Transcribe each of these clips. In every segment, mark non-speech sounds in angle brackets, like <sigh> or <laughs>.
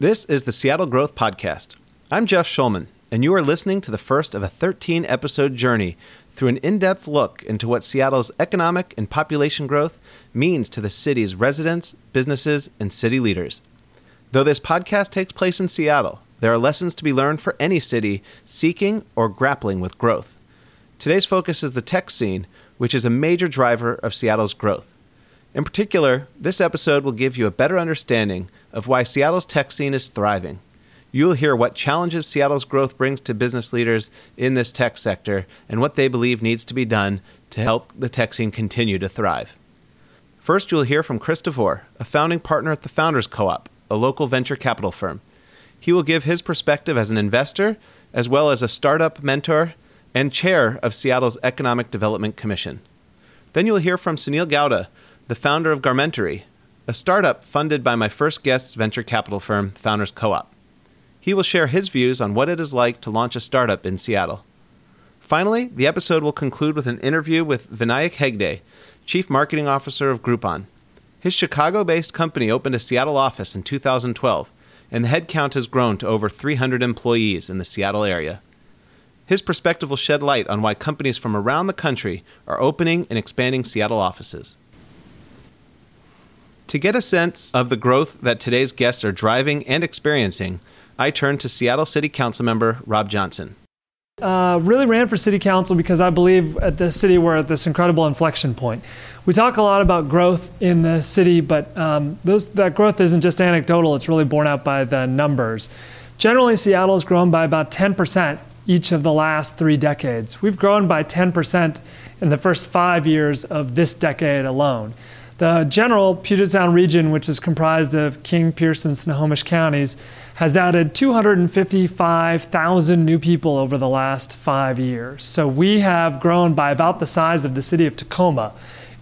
This is the Seattle Growth Podcast. I'm Jeff Schulman, and you are listening to the first of a 13 episode journey through an in depth look into what Seattle's economic and population growth means to the city's residents, businesses, and city leaders. Though this podcast takes place in Seattle, there are lessons to be learned for any city seeking or grappling with growth. Today's focus is the tech scene, which is a major driver of Seattle's growth. In particular, this episode will give you a better understanding of why Seattle's tech scene is thriving. You'll hear what challenges Seattle's growth brings to business leaders in this tech sector and what they believe needs to be done to help the tech scene continue to thrive. First, you'll hear from Chris DeVore, a founding partner at the Founders Co op, a local venture capital firm. He will give his perspective as an investor, as well as a startup mentor and chair of Seattle's Economic Development Commission. Then you'll hear from Sunil Gowda, the founder of Garmentory, a startup funded by my first guest's venture capital firm, Founders Co op. He will share his views on what it is like to launch a startup in Seattle. Finally, the episode will conclude with an interview with Vinayak Hegde, Chief Marketing Officer of Groupon. His Chicago based company opened a Seattle office in 2012, and the headcount has grown to over 300 employees in the Seattle area. His perspective will shed light on why companies from around the country are opening and expanding Seattle offices. To get a sense of the growth that today's guests are driving and experiencing, I turn to Seattle City Council member Rob Johnson. Uh, really ran for city council because I believe at the city we're at this incredible inflection point. We talk a lot about growth in the city, but um, those, that growth isn't just anecdotal, it's really borne out by the numbers. Generally, Seattle has grown by about 10% each of the last three decades. We've grown by 10% in the first five years of this decade alone. The general Puget Sound region, which is comprised of King, Pierce, and Snohomish counties, has added 255,000 new people over the last five years. So we have grown by about the size of the city of Tacoma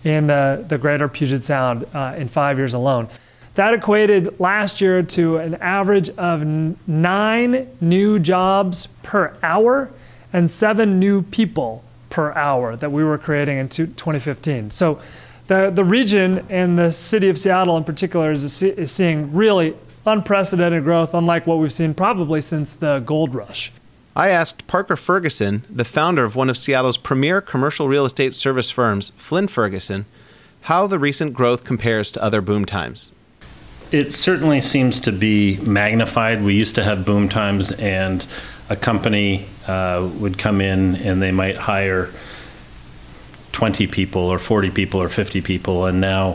in the, the greater Puget Sound uh, in five years alone. That equated last year to an average of nine new jobs per hour and seven new people per hour that we were creating in 2015. So the, the region and the city of Seattle in particular is, is seeing really unprecedented growth, unlike what we've seen probably since the gold rush. I asked Parker Ferguson, the founder of one of Seattle's premier commercial real estate service firms, Flinn Ferguson, how the recent growth compares to other boom times. It certainly seems to be magnified. We used to have boom times, and a company uh, would come in and they might hire 20 people or 40 people or 50 people, and now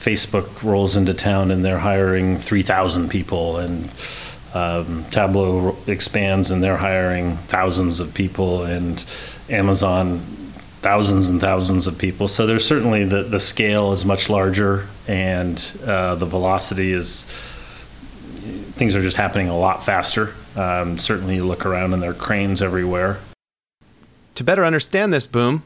Facebook rolls into town and they're hiring 3,000 people, and um, Tableau expands and they're hiring thousands of people, and Amazon thousands and thousands of people. So there's certainly the, the scale is much larger, and uh, the velocity is things are just happening a lot faster. Um, certainly, you look around and there are cranes everywhere. To better understand this boom,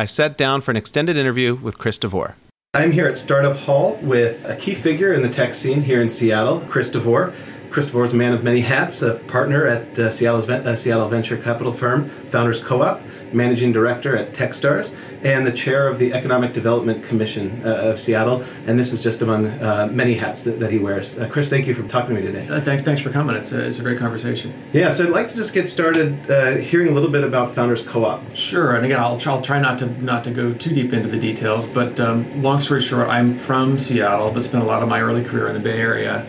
I sat down for an extended interview with Chris DeVore. I'm here at Startup Hall with a key figure in the tech scene here in Seattle, Chris DeVore. Chris DeVore is a man of many hats, a partner at uh, Seattle's uh, Seattle venture capital firm Founders Co-op, managing director at TechStars, and the chair of the Economic Development Commission uh, of Seattle. And this is just among uh, many hats that, that he wears. Uh, Chris, thank you for talking to me today. Uh, thanks, thanks for coming. It's a, it's a great conversation. Yeah, so I'd like to just get started uh, hearing a little bit about Founders Co-op. Sure, and again, I'll, I'll try not to not to go too deep into the details, but um, long story short, I'm from Seattle, but spent a lot of my early career in the Bay Area.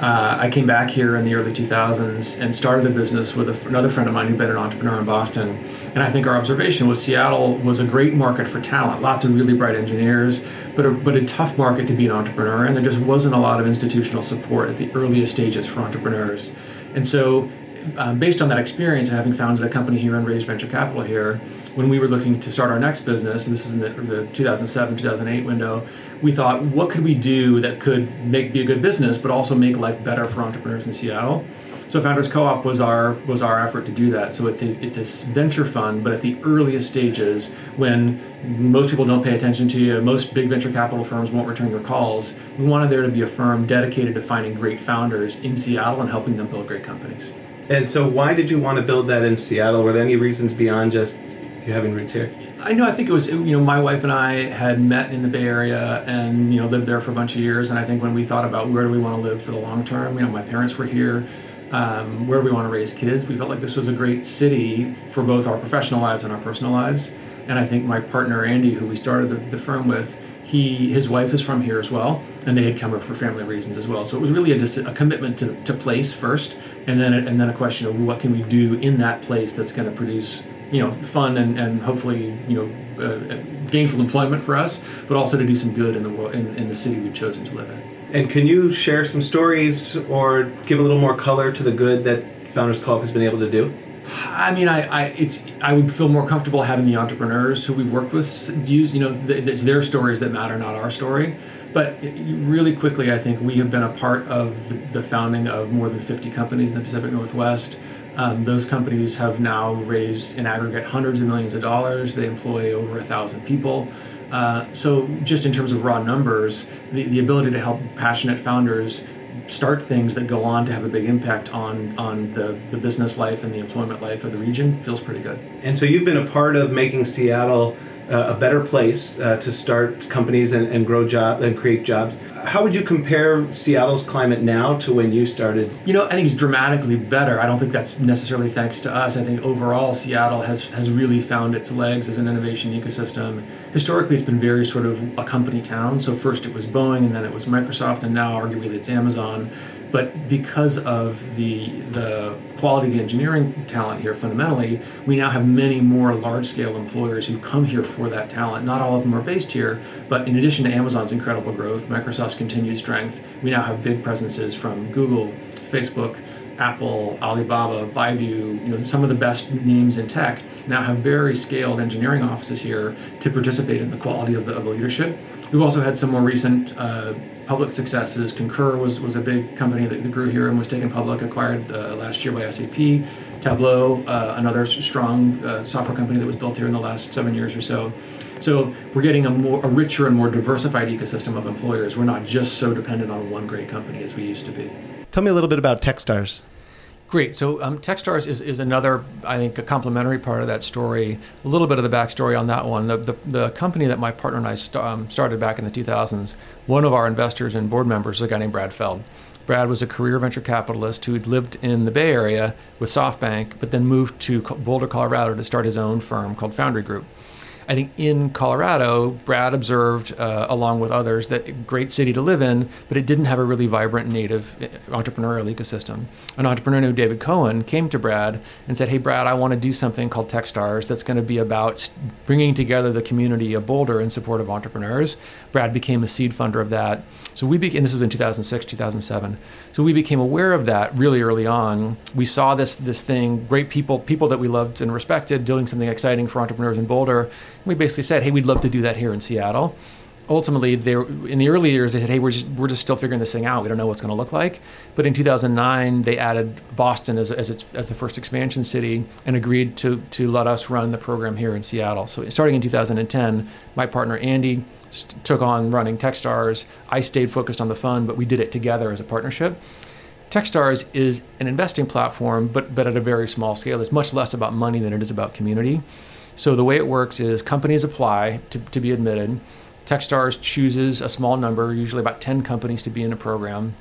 Uh, I came back here in the early 2000s and started a business with a, another friend of mine who'd been an entrepreneur in Boston. And I think our observation was Seattle was a great market for talent, lots of really bright engineers, but a, but a tough market to be an entrepreneur. And there just wasn't a lot of institutional support at the earliest stages for entrepreneurs. And so um, based on that experience, having founded a company here and raised venture capital here, when we were looking to start our next business, and this is in the, the 2007 2008 window, we thought, what could we do that could make be a good business, but also make life better for entrepreneurs in Seattle? So Founders Co-op was our was our effort to do that. So it's a it's a venture fund, but at the earliest stages, when most people don't pay attention to you, most big venture capital firms won't return your calls. We wanted there to be a firm dedicated to finding great founders in Seattle and helping them build great companies. And so, why did you want to build that in Seattle? Were there any reasons beyond just you having roots here? I know. I think it was you know my wife and I had met in the Bay Area and you know lived there for a bunch of years. And I think when we thought about where do we want to live for the long term, you know, my parents were here. Um, where do we want to raise kids? We felt like this was a great city for both our professional lives and our personal lives. And I think my partner Andy, who we started the, the firm with, he his wife is from here as well, and they had come here for family reasons as well. So it was really a, a commitment to, to place first, and then and then a question of what can we do in that place that's going to produce you know fun and, and hopefully you know uh, gainful employment for us, but also to do some good in the world in, in the city we've chosen to live in. And can you share some stories or give a little more color to the good that Founders Co-op has been able to do? I mean, I, I, it's I would feel more comfortable having the entrepreneurs who we've worked with use. You know, it's their stories that matter, not our story. But really quickly, I think we have been a part of the, the founding of more than 50 companies in the Pacific Northwest. Um, those companies have now raised in aggregate hundreds of millions of dollars. They employ over a thousand people. Uh, so, just in terms of raw numbers, the, the ability to help passionate founders start things that go on to have a big impact on on the, the business life and the employment life of the region feels pretty good. And so you've been a part of making Seattle a better place uh, to start companies and, and grow jobs and create jobs. How would you compare Seattle's climate now to when you started? You know, I think it's dramatically better. I don't think that's necessarily thanks to us. I think overall Seattle has has really found its legs as an innovation ecosystem. Historically, it's been very sort of a company town. So first it was Boeing, and then it was Microsoft, and now arguably it's Amazon. But because of the the quality of the engineering talent here, fundamentally, we now have many more large scale employers who come here for that talent. Not all of them are based here, but in addition to Amazon's incredible growth, Microsoft's continued strength, we now have big presences from Google, Facebook, Apple, Alibaba, Baidu, you know, some of the best names in tech now have very scaled engineering offices here to participate in the quality of the, of the leadership. We've also had some more recent uh, public successes. Concur was, was a big company that, grew here and was taken public, acquired uh, last year by SAP. Tableau, uh, another strong uh, software company that was built here in the last seven years or so. So we're getting a more a richer and more diversified ecosystem of employers. We're not just so dependent on one great company as we used to be. Tell me a little bit about TechStars. Great. So um, Techstars is, is another, I think, a complementary part of that story. A little bit of the backstory on that one. The, the, the company that my partner and I st- um, started back in the 2000s, one of our investors and board members is a guy named Brad Feld. Brad was a career venture capitalist who had lived in the Bay Area with SoftBank, but then moved to Boulder, Colorado to start his own firm called Foundry Group. I think in Colorado, Brad observed, uh, along with others, that great city to live in, but it didn't have a really vibrant native uh, entrepreneurial ecosystem. An entrepreneur named David Cohen came to Brad and said, "Hey, Brad, I want to do something called TechStars that's going to be about bringing together the community of Boulder in support of entrepreneurs." Brad became a seed funder of that. So we became, this was in 2006, 2007. So we became aware of that really early on. We saw this this thing, great people, people that we loved and respected, doing something exciting for entrepreneurs in Boulder. We basically said, hey, we'd love to do that here in Seattle. Ultimately, they were, in the early years, they said, hey, we're just, we're just still figuring this thing out. We don't know what's going to look like. But in 2009, they added Boston as, as, its, as the first expansion city and agreed to, to let us run the program here in Seattle. So starting in 2010, my partner Andy took on running Techstars. I stayed focused on the fund, but we did it together as a partnership. Techstars is an investing platform, but, but at a very small scale. It's much less about money than it is about community. So the way it works is companies apply to, to be admitted. Techstars chooses a small number, usually about 10 companies, to be in a program.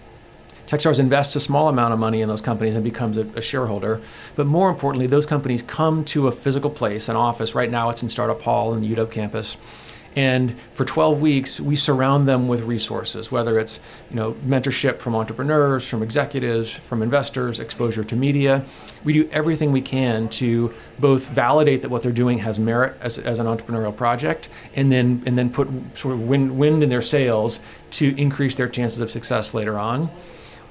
Techstars invests a small amount of money in those companies and becomes a, a, shareholder. But more importantly, those companies come to a physical place, an office. Right now, it's in Startup Hall in the UW campus. And for 12 weeks, we surround them with resources, whether it's you know mentorship from entrepreneurs, from executives, from investors, exposure to media. We do everything we can to both validate that what they're doing has merit as, as an entrepreneurial project, and then and then put sort of wind, wind in their sails to increase their chances of success later on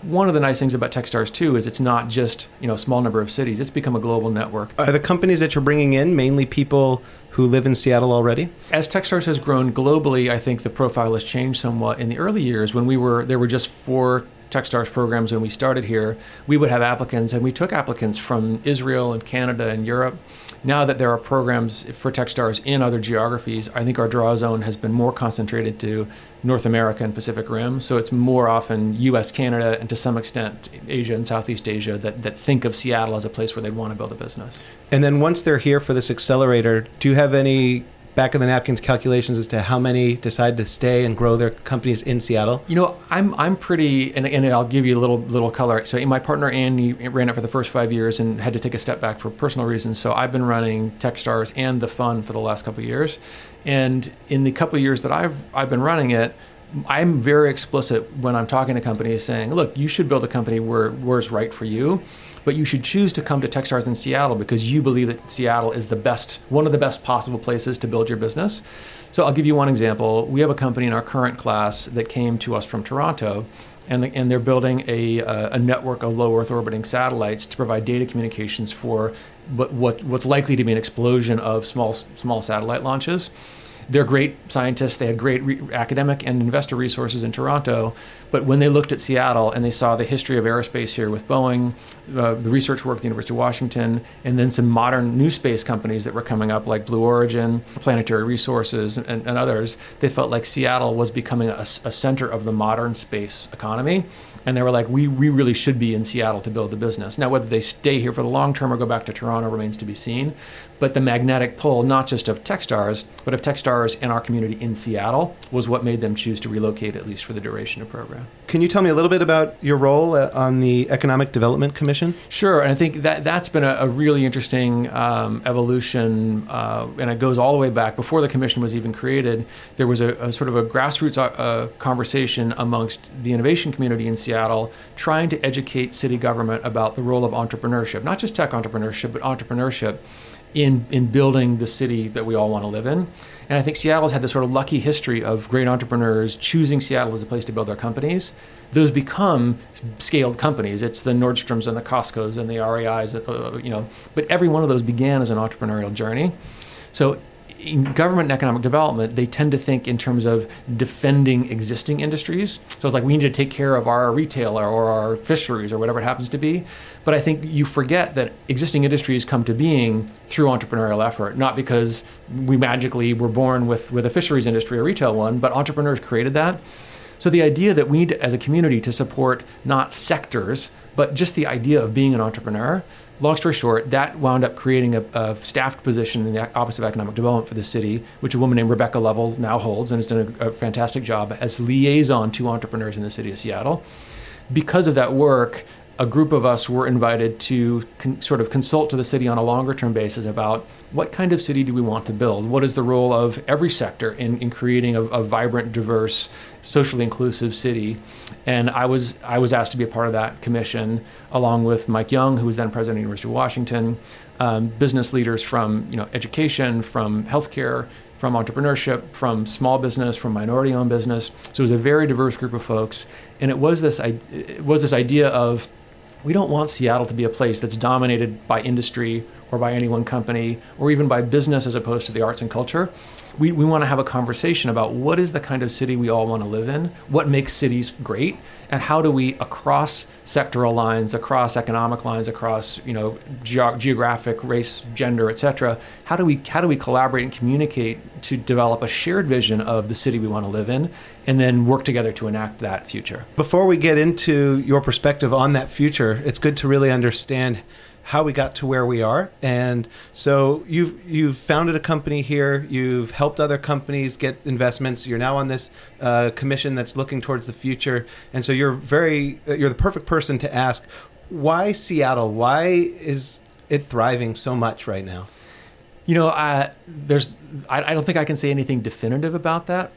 one of the nice things about Techstars too is it's not just you know a small number of cities. It's become a global network. Are the companies that you're bringing in mainly people who live in Seattle already? As Techstars has grown globally, I think the profile has changed somewhat. In the early years, when we were there were just four Techstars programs when we started here, we would have applicants, and we took applicants from Israel and Canada and Europe. Now that there are programs for Techstars in other geographies, I think our draw zone has been more concentrated to North America and Pacific Rim. So it's more often US, Canada, and to some extent Asia and Southeast Asia that, that think of Seattle as a place where they'd want to build a business. And then once they're here for this accelerator, do you have any back of the napkins calculations as to how many decide to stay and grow their companies in Seattle? You know, I'm I'm pretty, and, and I'll give you a little little color. So my partner Andy ran it for the first five years and had to take a step back for personal reasons. So I've been running TechStars and the fund for the last couple of years, and in the couple of years that I've I've been running it. I'm very explicit when I'm talking to companies saying, look, you should build a company where, where it's right for you but you should choose to come to Techstars in Seattle because you believe that Seattle is the best, one of the best possible places to build your business. So I'll give you one example. We have a company in our current class that came to us from Toronto, and, the, and they're building a, uh, a network of low Earth orbiting satellites to provide data communications for what, what, what's likely to be an explosion of small, small satellite launches they're great scientists. They had great re- academic and investor resources in Toronto. But when they looked at Seattle and they saw the history of aerospace here with Boeing, uh, the research work at the University of Washington, and then some modern new space companies that were coming up like Blue Origin, Planetary Resources, and, and others, they felt like Seattle was becoming a, a center of the modern space economy and they were like, we, we really should be in Seattle to build the business. Now, whether they stay here for the long term or go back to Toronto remains to be seen. But the magnetic pull, not just of Techstars, but of Techstars in our community in Seattle, was what made them choose to relocate, at least for the duration of the program. Can you tell me a little bit about your role uh, on the Economic Development Commission? Sure, and I think that that's been a, a really interesting um, evolution, uh, and it goes all the way back before the commission was even created. There was a, a sort of a grassroots uh, conversation amongst the innovation community in Seattle, trying to educate city government about the role of entrepreneurship, not just tech entrepreneurship, but entrepreneurship in, in building the city that we all want to live in. And I think Seattle's had this sort of lucky history of great entrepreneurs choosing Seattle as a place to build their companies. Those become scaled companies. It's the Nordstroms and the Costco's and the REI's, uh, you know. But every one of those began as an entrepreneurial journey. So in government and economic development, they tend to think in terms of defending existing industries. So it's like we need to take care of our retailer or our fisheries or whatever it happens to be. But I think you forget that existing industries come to being through entrepreneurial effort, not because we magically were born with, with a fisheries industry or retail one, but entrepreneurs created that. So the idea that we need, as a community, to support not sectors, but just the idea of being an entrepreneur long story short, that wound up creating a, a, staffed position in the Office of Economic Development for the city, which a woman named Rebecca Lovell now holds and has done a, a fantastic job as liaison to entrepreneurs in the city of Seattle. Because of that work, a group of us were invited to con- sort of consult to the city on a longer term basis about what kind of city do we want to build? What is the role of every sector in, in creating a, a vibrant, diverse, socially inclusive city? And I was, I was asked to be a part of that commission, along with Mike Young, who was then president of the University of Washington, um, business leaders from you know, education, from healthcare, from entrepreneurship, from small business, from minority owned business. So it was a very diverse group of folks. And it was this, it was this idea of we don't want Seattle to be a place that's dominated by industry or by any one company or even by business as opposed to the arts and culture. We, we want to have a conversation about what is the kind of city we all want to live in, what makes cities great, and how do we, across sectoral lines, across economic lines, across you know ge- geographic, race, gender, etc. How do we how do we collaborate and communicate to develop a shared vision of the city we want to live in, and then work together to enact that future? Before we get into your perspective on that future, it's good to really understand how we got to where we are. And so you've you've founded a company here. You've helped other companies get investments. You're now on this uh, commission that's looking towards the future. And so you're very you're the perfect person to ask why Seattle. Why is it thriving so much right now? You know, uh, there's I, I don't think I can say anything definitive about that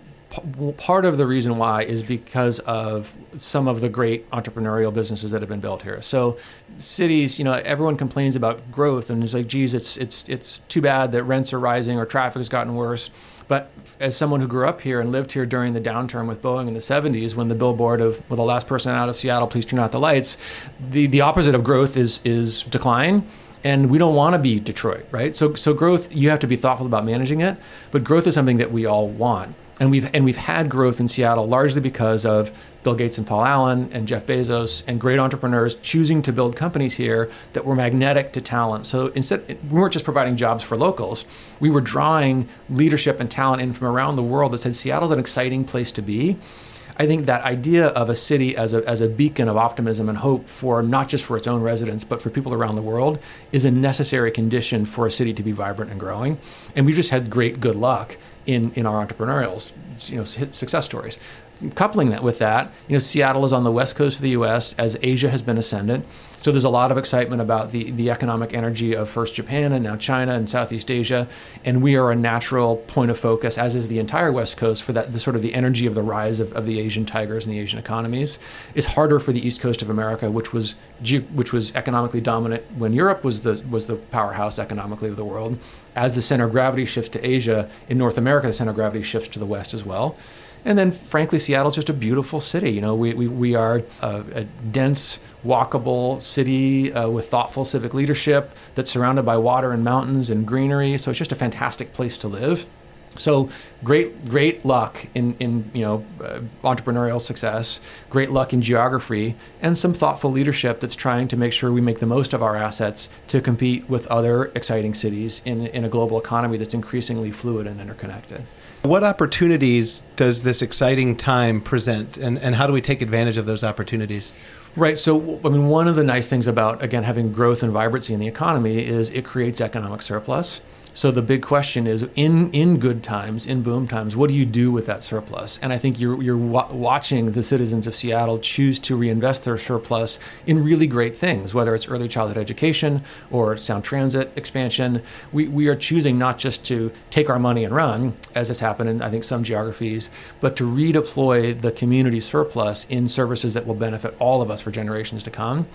part of the reason why is because of some of the great entrepreneurial businesses that have been built here. So cities, you know, everyone complains about growth and it's like, geez, it's it's it's too bad that rents are rising or traffic has gotten worse. But as someone who grew up here and lived here during the downturn with Boeing in the 70s, when the billboard of well, the last person out of Seattle, please turn out the lights, the, the opposite of growth is is decline and we don't want to be Detroit, right? So, so growth, you have to be thoughtful about managing it, but growth is something that we all want. And we've and we've had growth in Seattle largely because of Bill Gates and Paul Allen and Jeff Bezos and great entrepreneurs choosing to build companies here that were magnetic to talent. So instead, we weren't just providing jobs for locals; we were drawing leadership and talent in from around the world that said Seattle's an exciting place to be. I think that idea of a city as a, as a beacon of optimism and hope for not just for its own residents, but for people around the world is a necessary condition for a city to be vibrant and growing. And we just had great good luck in, in our entrepreneurial you know, success stories. Coupling that with that, you know, Seattle is on the west coast of the U.S. as Asia has been ascendant. So there's a lot of excitement about the, the economic energy of first Japan and now China and Southeast Asia, and we are a natural point of focus, as is the entire West Coast, for that the sort of the energy of the rise of, of the Asian tigers and the Asian economies. It's harder for the East Coast of America, which was which was economically dominant when Europe was the was the powerhouse economically of the world. As the center of gravity shifts to Asia, in North America, the center of gravity shifts to the West as well. And then, frankly, Seattle's just a beautiful city. You know, we, we, we are a, a dense, walkable city uh, with thoughtful civic leadership that's surrounded by water and mountains and greenery. So it's just a fantastic place to live. So great, great luck in, in you know uh, entrepreneurial success, great luck in geography, and some thoughtful leadership that's trying to make sure we make the most of our assets to compete with other exciting cities in, in a global economy that's increasingly fluid and interconnected. What opportunities does this exciting time present, and, and how do we take advantage of those opportunities? Right. So, I mean, one of the nice things about, again, having growth and vibrancy in the economy is it creates economic surplus. So the big question is, in in good times, in boom times, what do you do with that surplus? And I think you're you're wa- watching the citizens of Seattle choose to reinvest their surplus in really great things, whether it's early childhood education or sound transit expansion. We we are choosing not just to take our money and run, as has happened in I think some geographies, but to redeploy the community surplus in services that will benefit all of us for generations to come.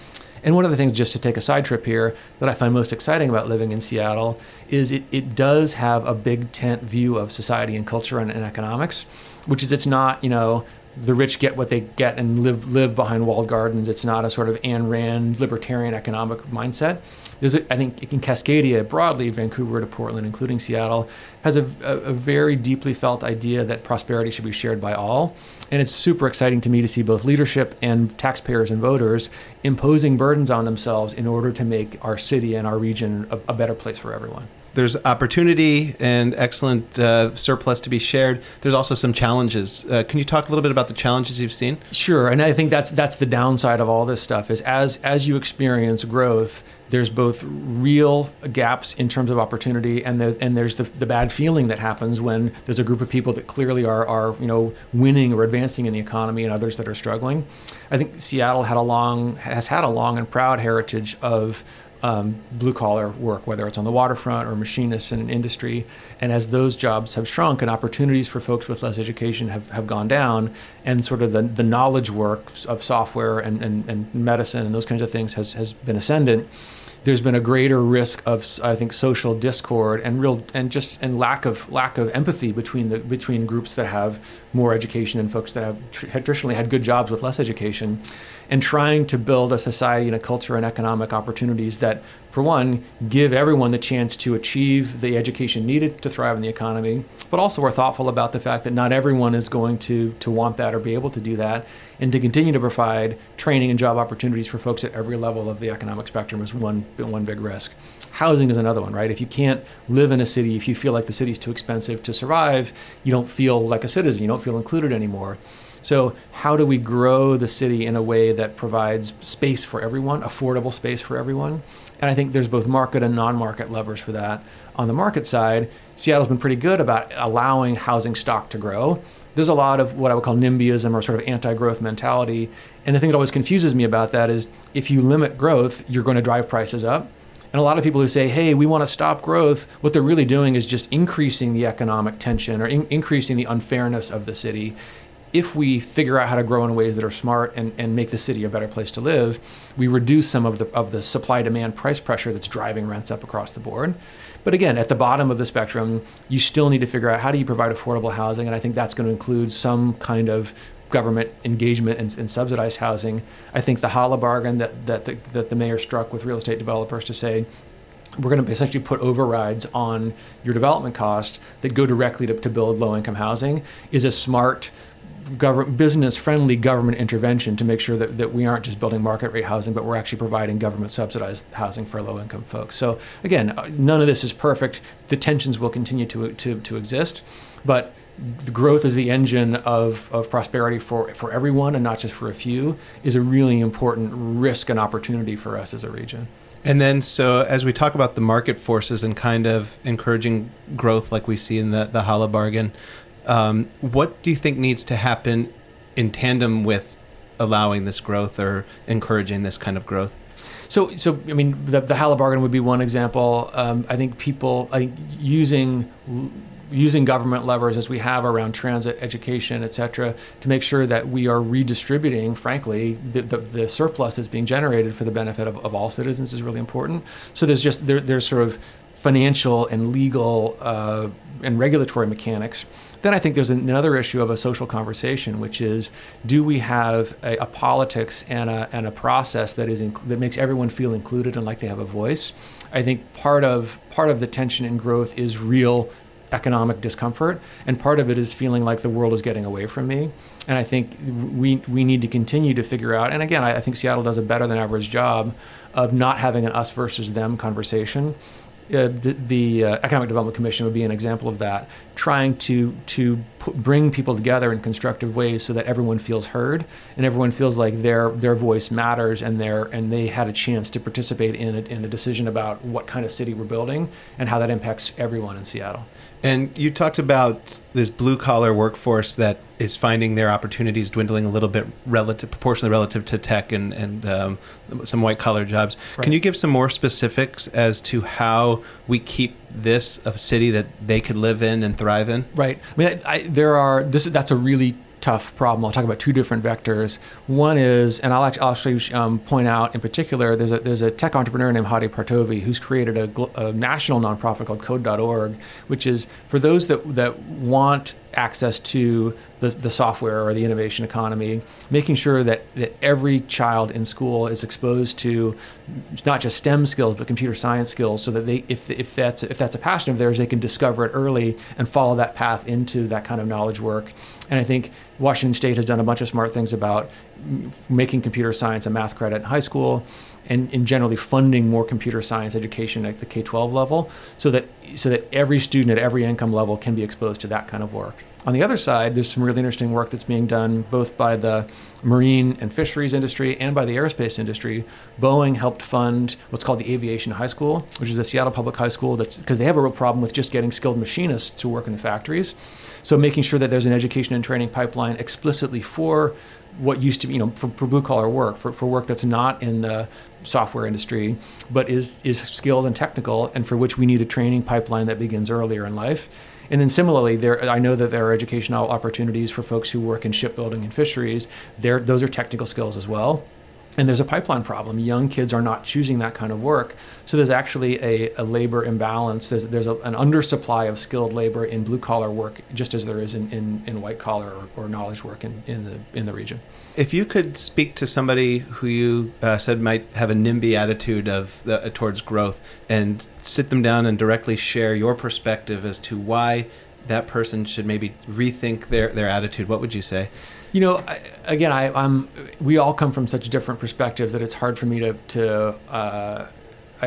And one of the things, just to take a side trip here, that I find most exciting about living in Seattle is it, it does have a big tent view of society and culture and, and economics, which is it's not, you know, the rich get what they get and live live behind walled gardens. It's not a sort of Ayn Rand libertarian economic mindset. There's, a, I think, in Cascadia broadly, Vancouver to Portland, including Seattle, has a, a, a very deeply felt idea that prosperity should be shared by all. And it's super exciting to me to see both leadership and taxpayers and voters imposing burdens on themselves in order to make our city and our region a, a better place for everyone there's opportunity and excellent uh, surplus to be shared. There's also some challenges. Uh, can you talk a little bit about the challenges you've seen? Sure, and I think that's that's the downside of all this stuff is as as you experience growth, there's both real gaps in terms of opportunity and the, and there's the, the bad feeling that happens when there's a group of people that clearly are, are you know winning or advancing in the economy and others that are struggling. I think Seattle had a long has had a long and proud heritage of um, blue collar work, whether it's on the waterfront or machinists in an industry. And as those jobs have shrunk and opportunities for folks with less education have, have gone down, and sort of the, the knowledge work of software and, and, and medicine and those kinds of things has, has been ascendant there's been a greater risk of I think social discord and real and just and lack of lack of empathy between the between groups that have more education and folks that have tr- traditionally had good jobs with less education and trying to build a society and a culture and economic opportunities that for one, give everyone the chance to achieve the education needed to thrive in the economy, but also we're thoughtful about the fact that not everyone is going to, to want that or be able to do that, and to continue to provide training and job opportunities for folks at every level of the economic spectrum is one, one big risk. Housing is another one, right? If you can't live in a city, if you feel like the city is too expensive to survive, you don't feel like a citizen, you don't feel included anymore. So, how do we grow the city in a way that provides space for everyone, affordable space for everyone? And I think there's both market and non market levers for that. On the market side, Seattle's been pretty good about allowing housing stock to grow. There's a lot of what I would call NIMBYism or sort of anti growth mentality. And the thing that always confuses me about that is if you limit growth, you're going to drive prices up. And a lot of people who say, hey, we want to stop growth, what they're really doing is just increasing the economic tension or in- increasing the unfairness of the city if we figure out how to grow in ways that are smart and, and make the city a better place to live, we reduce some of the, of the supply demand price pressure that's driving rents up across the board. But again, at the bottom of the spectrum, you still need to figure out how do you provide affordable housing, and I think that's going to include some kind of government engagement in, in subsidized housing. I think the HALA bargain that, that, the, that the mayor struck with real estate developers to say, we're going to essentially put overrides on your development costs that go directly to, to build low income housing is a smart government business friendly government intervention to make sure that, that we aren't just building market rate housing but we're actually providing government subsidized housing for low income folks. So again uh, none of this is perfect. The tensions will continue to, to, to exist but growth is the engine of, of prosperity for, for everyone and not just for a few is a really important risk and opportunity for us as a region. And then, so as we talk about the market forces and kind of encouraging growth, like we see in the the HALA bargain, um, what do you think needs to happen in tandem with allowing this growth or encouraging this kind of growth? So, so I mean, the, the bargain would be one example. Um, I think people, I think using using government levers as we have around transit, education, et cetera, to make sure that we are redistributing, frankly, the, the, the surplus that's being generated for the benefit of, of, all citizens is really important. So there's just, there, there's sort of financial and legal uh, and regulatory mechanics. Then I think there's another issue of a social conversation, which is do we have a, a politics and a, and a process that is inc- that makes everyone feel included and like they have a voice? I think part of part of the tension and growth is real economic discomfort, and part of it is feeling like the world is getting away from me. And I think we we need to continue to figure out. And again, I, I think Seattle does a better than average job of not having an us versus them conversation. Uh, the, the uh, Economic Development Commission would be an example of that, trying to to bring people together in constructive ways so that everyone feels heard and everyone feels like their their voice matters and their and they had a chance to participate in a, in a decision about what kind of city we're building and how that impacts everyone in Seattle. And you talked about this blue collar workforce that is finding their opportunities dwindling a little bit relative, proportionally relative to tech and, and um, some white collar jobs. Right. Can you give some more specifics as to how we keep this a city that they could live in and thrive in? Right. I mean, I, I, there are this. That's a really tough problem. I'll talk about two different vectors. One is, and I'll actually, um, point out in particular, there's a, there's a tech entrepreneur named Hadi Partovi who's created a, a national nonprofit called Code.org, which is for those that, that want access to the, the software or the innovation economy, making sure that, that every child in school is exposed to not just STEM skills but computer science skills, so that they, if, if that's if that's a passion of theirs, they can discover it early and follow that path into that kind of knowledge work. And I think Washington State has done a bunch of smart things about making computer science a math credit in high school and, and generally funding more computer science education at the K-12 level so that so that every student at every income level can be exposed to that kind of work. On the other side, there's some really interesting work that's being done both by the marine and fisheries industry and by the aerospace industry. Boeing helped fund what's called the Aviation High School, which is a Seattle Public High School that's because they have a real problem with just getting skilled machinists to work in the factories. So making sure that there's an education and training pipeline explicitly for what used to be, you know, for, for blue collar work, for, for work that's not in the software industry, but is, is skilled and technical, and for which we need a training pipeline that begins earlier in life. And then similarly, there I know that there are educational opportunities for folks who work in shipbuilding and fisheries. There, those are technical skills as well and there's a pipeline problem. Young kids are not choosing that kind of work. So there's actually a, a labor imbalance. There's, there's a, an undersupply of skilled labor in blue collar work, just as there is in, in, in white collar or, or, knowledge work in, in, the, in the region. If you could speak to somebody who you uh, said might have a NIMBY attitude of uh, towards growth and sit them down and directly share your perspective as to why that person should maybe rethink their, their attitude, what would you say? You know, I, again, I, am We all come from such different perspectives that it's hard for me to to. Uh,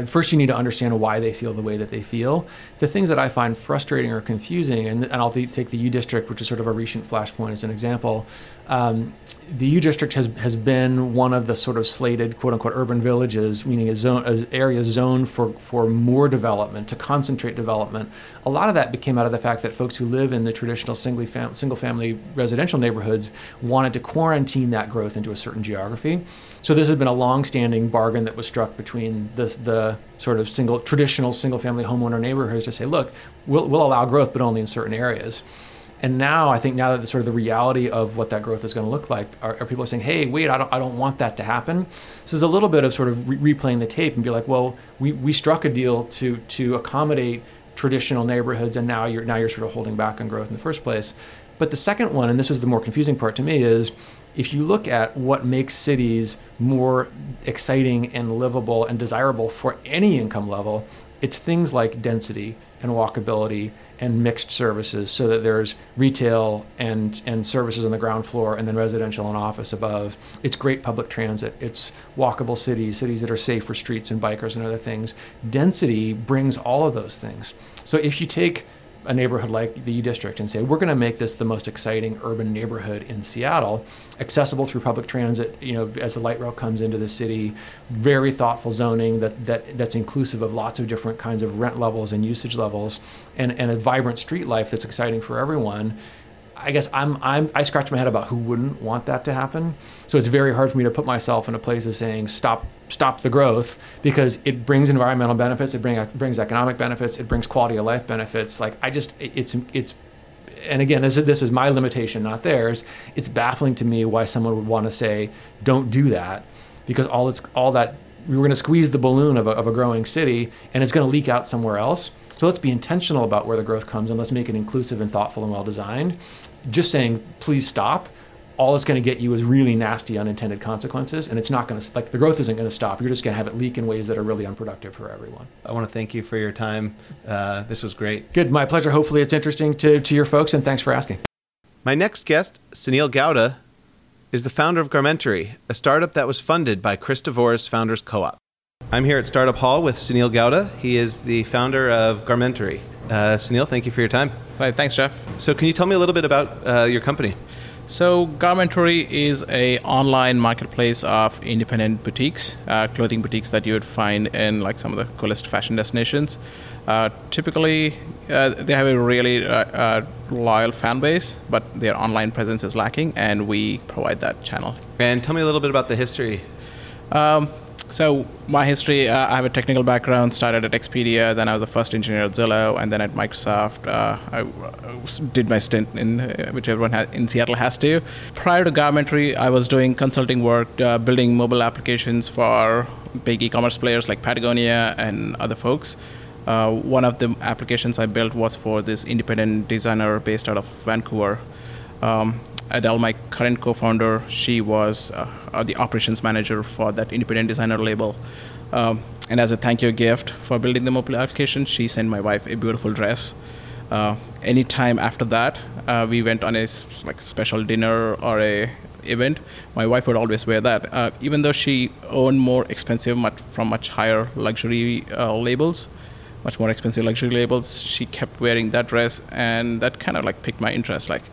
first, you need to understand why they feel the way that they feel. The things that I find frustrating or confusing, and, and I'll take the U district, which is sort of a recent flashpoint, as an example. Um, the U district has has been one of the sort of slated quote unquote urban villages, meaning a zone, an area zoned for for more development to concentrate development. A lot of that came out of the fact that folks who live in the traditional single fam- single family residential neighborhoods wanted to quarantine that growth into a certain geography. So this has been a long-standing bargain that was struck between the sort of single traditional single family homeowner neighborhoods to say, look, we'll, we'll allow growth, but only in certain areas. And now I think now that the sort of the reality of what that growth is going to look like, are, are people saying, "Hey, wait, I don't, I don't want that to happen." This is a little bit of sort of re- replaying the tape and be like, "Well, we, we struck a deal to to accommodate traditional neighborhoods, and now you're now you're sort of holding back on growth in the first place." But the second one, and this is the more confusing part to me, is if you look at what makes cities more exciting and livable and desirable for any income level, It's things like density and walkability and mixed services so that there's retail and, and services on the ground floor and then residential and office above. It's great public transit. It's walkable cities, cities that are safe for streets and bikers and other things. Density brings all of those things. So if you take a neighborhood like the U District and say, we're going to make this the most exciting urban neighborhood in Seattle, accessible through public transit, you know, as the light rail comes into the city, very thoughtful zoning that, that that's inclusive of lots of different kinds of rent levels and usage levels, and, and a vibrant street life that's exciting for everyone. I guess I'm, I'm, I scratch my head about who wouldn't want that to happen. So it's very hard for me to put myself in a place of saying stop, stop the growth because it brings environmental benefits, it bring, brings economic benefits, it brings quality of life benefits. Like I just, it's, it's, and again, this is, this is my limitation, not theirs. It's baffling to me why someone would want to say, don't do that because all it's, all that, we were going to squeeze the balloon of a, of a growing city and it's going to leak out somewhere else. So let's be intentional about where the growth comes and let's make it inclusive and thoughtful and well designed just saying please stop all it's going to get you is really nasty unintended consequences and it's not going to like the growth isn't going to stop. You're just going to have it leak in ways that are really unproductive for everyone. I want to thank you for your time. Uh, this was great. Good. My pleasure. Hopefully it's interesting to, to your folks and thanks for asking. My next guest sunil gowda is the founder of garmentory a startup that was funded by chris devore's founders co-op. I'm here at startup hall with sunil gowda. He is the founder of garmentory uh, sunil thank you for your time Hi, thanks, Jeff. So, can you tell me a little bit about uh, your company? So, Garmentory is a online marketplace of independent boutiques, uh, clothing boutiques that you would find in like some of the coolest fashion destinations. Uh, typically, uh, they have a really uh, uh, loyal fan base, but their online presence is lacking, and we provide that channel. And tell me a little bit about the history. Um, so my history, uh, I have a technical background. Started at Expedia, then I was the first engineer at Zillow, and then at Microsoft. Uh, I did my stint in uh, which everyone ha- in Seattle has to. Prior to Garmentory, I was doing consulting work, uh, building mobile applications for big e-commerce players like Patagonia and other folks. Uh, one of the applications I built was for this independent designer based out of Vancouver. Um, Adele, my current co-founder, she was uh, the operations manager for that independent designer label. Um, and as a thank you gift for building the mobile application, she sent my wife a beautiful dress. Uh, anytime after that, uh, we went on a like special dinner or a event. My wife would always wear that, uh, even though she owned more expensive, much from much higher luxury uh, labels, much more expensive luxury labels. She kept wearing that dress, and that kind of like piqued my interest. Like,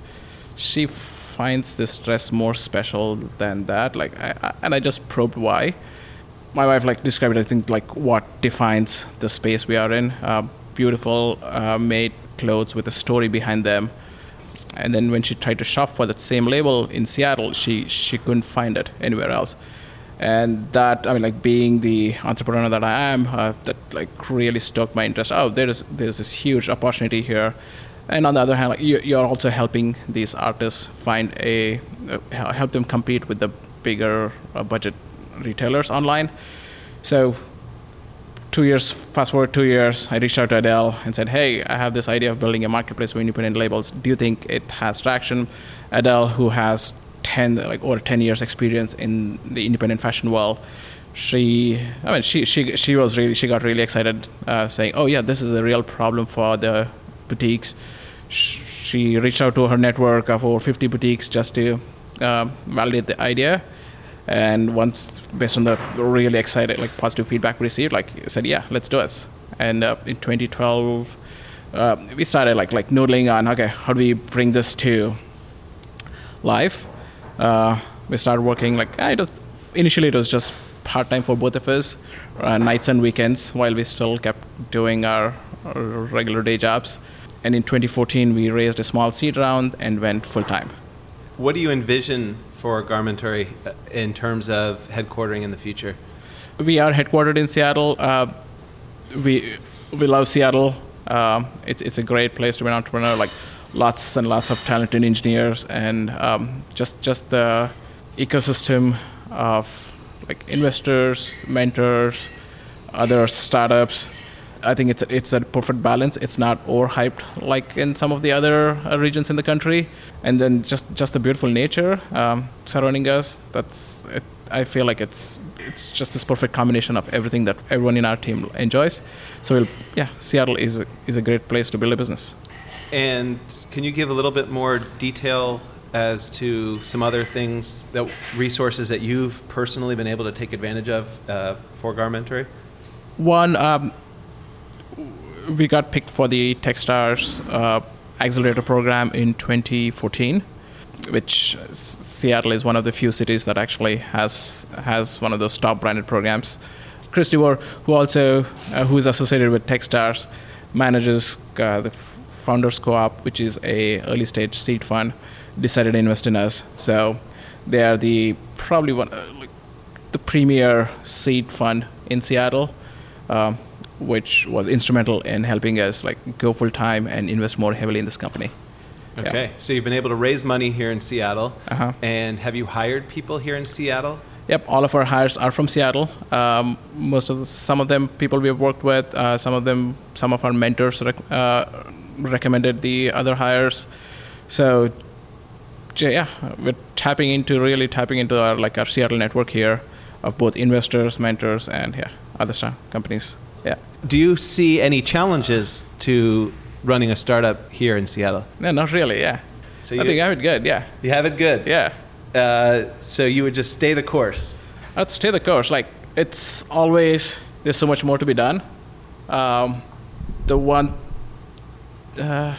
she finds this dress more special than that. Like, I, I, and I just probed why. My wife like described, I think, like what defines the space we are in. Uh, beautiful uh, made clothes with a story behind them. And then when she tried to shop for that same label in Seattle, she she couldn't find it anywhere else. And that I mean, like being the entrepreneur that I am, uh, that like really stoked my interest. Oh, there's there's this huge opportunity here and on the other hand like you, are also helping these artists find a uh, help them compete with the bigger uh, budget retailers online. So two years fast forward two years i reached out to adele and said hey i have this idea of building a marketplace for independent labels. Do you think it has traction? Adele who has 10 like over 10 years experience in the independent fashion world she i mean she she she was really she got really excited uh, saying oh yeah this is a real problem for the boutiques she reached out to her network of over 50 boutiques just to uh, validate the idea. And once, based on the really excited, like positive feedback we received, like said, yeah, let's do it. And uh, in 2012, uh, we started like like noodling on, okay, how do we bring this to life? Uh, we started working like it was, initially it was just part time for both of us, uh, nights and weekends, while we still kept doing our, our regular day jobs and in 2014 we raised a small seed round and went full time. What do you envision for Garmentory uh, in terms of headquartering in the future? We are headquartered in Seattle. Uh, we we love Seattle. Uh, it's it's a great place to be an entrepreneur. Like lots and lots of talented engineers and um, just just the ecosystem of like investors, mentors, other startups I think it's it's a perfect balance. It's not overhyped like in some of the other uh, regions in the country, and then just just the beautiful nature um, surrounding us. That's it, I feel like it's it's just this perfect combination of everything that everyone in our team enjoys. So we'll, yeah, Seattle is a, is a great place to build a business. And can you give a little bit more detail as to some other things that resources that you've personally been able to take advantage of uh, for Garmentory? One, um, we got picked for the TechStars uh, accelerator program in 2014, which Seattle is one of the few cities that actually has has one of those top branded programs. Chris DeVore, who also uh, who is associated with TechStars, manages uh, the Founders Co-op, which is a early stage seed fund, decided to invest in us. So they are the probably one uh, the premier seed fund in Seattle. Um, which was instrumental in helping us like go full time and invest more heavily in this company. Okay, yeah. so you've been able to raise money here in Seattle, uh-huh. and have you hired people here in Seattle? Yep, all of our hires are from Seattle. Um, most of the, some of them people we have worked with. Uh, some of them, some of our mentors rec- uh, recommended the other hires. So, yeah, we're tapping into really tapping into our like our Seattle network here of both investors, mentors, and yeah, other companies. Do you see any challenges to running a startup here in Seattle? No, not really. Yeah. So you, I think I have it good. Yeah. You have it good. Yeah. Uh, so you would just stay the course. I'd stay the course. Like it's always there's so much more to be done. Um, the one uh,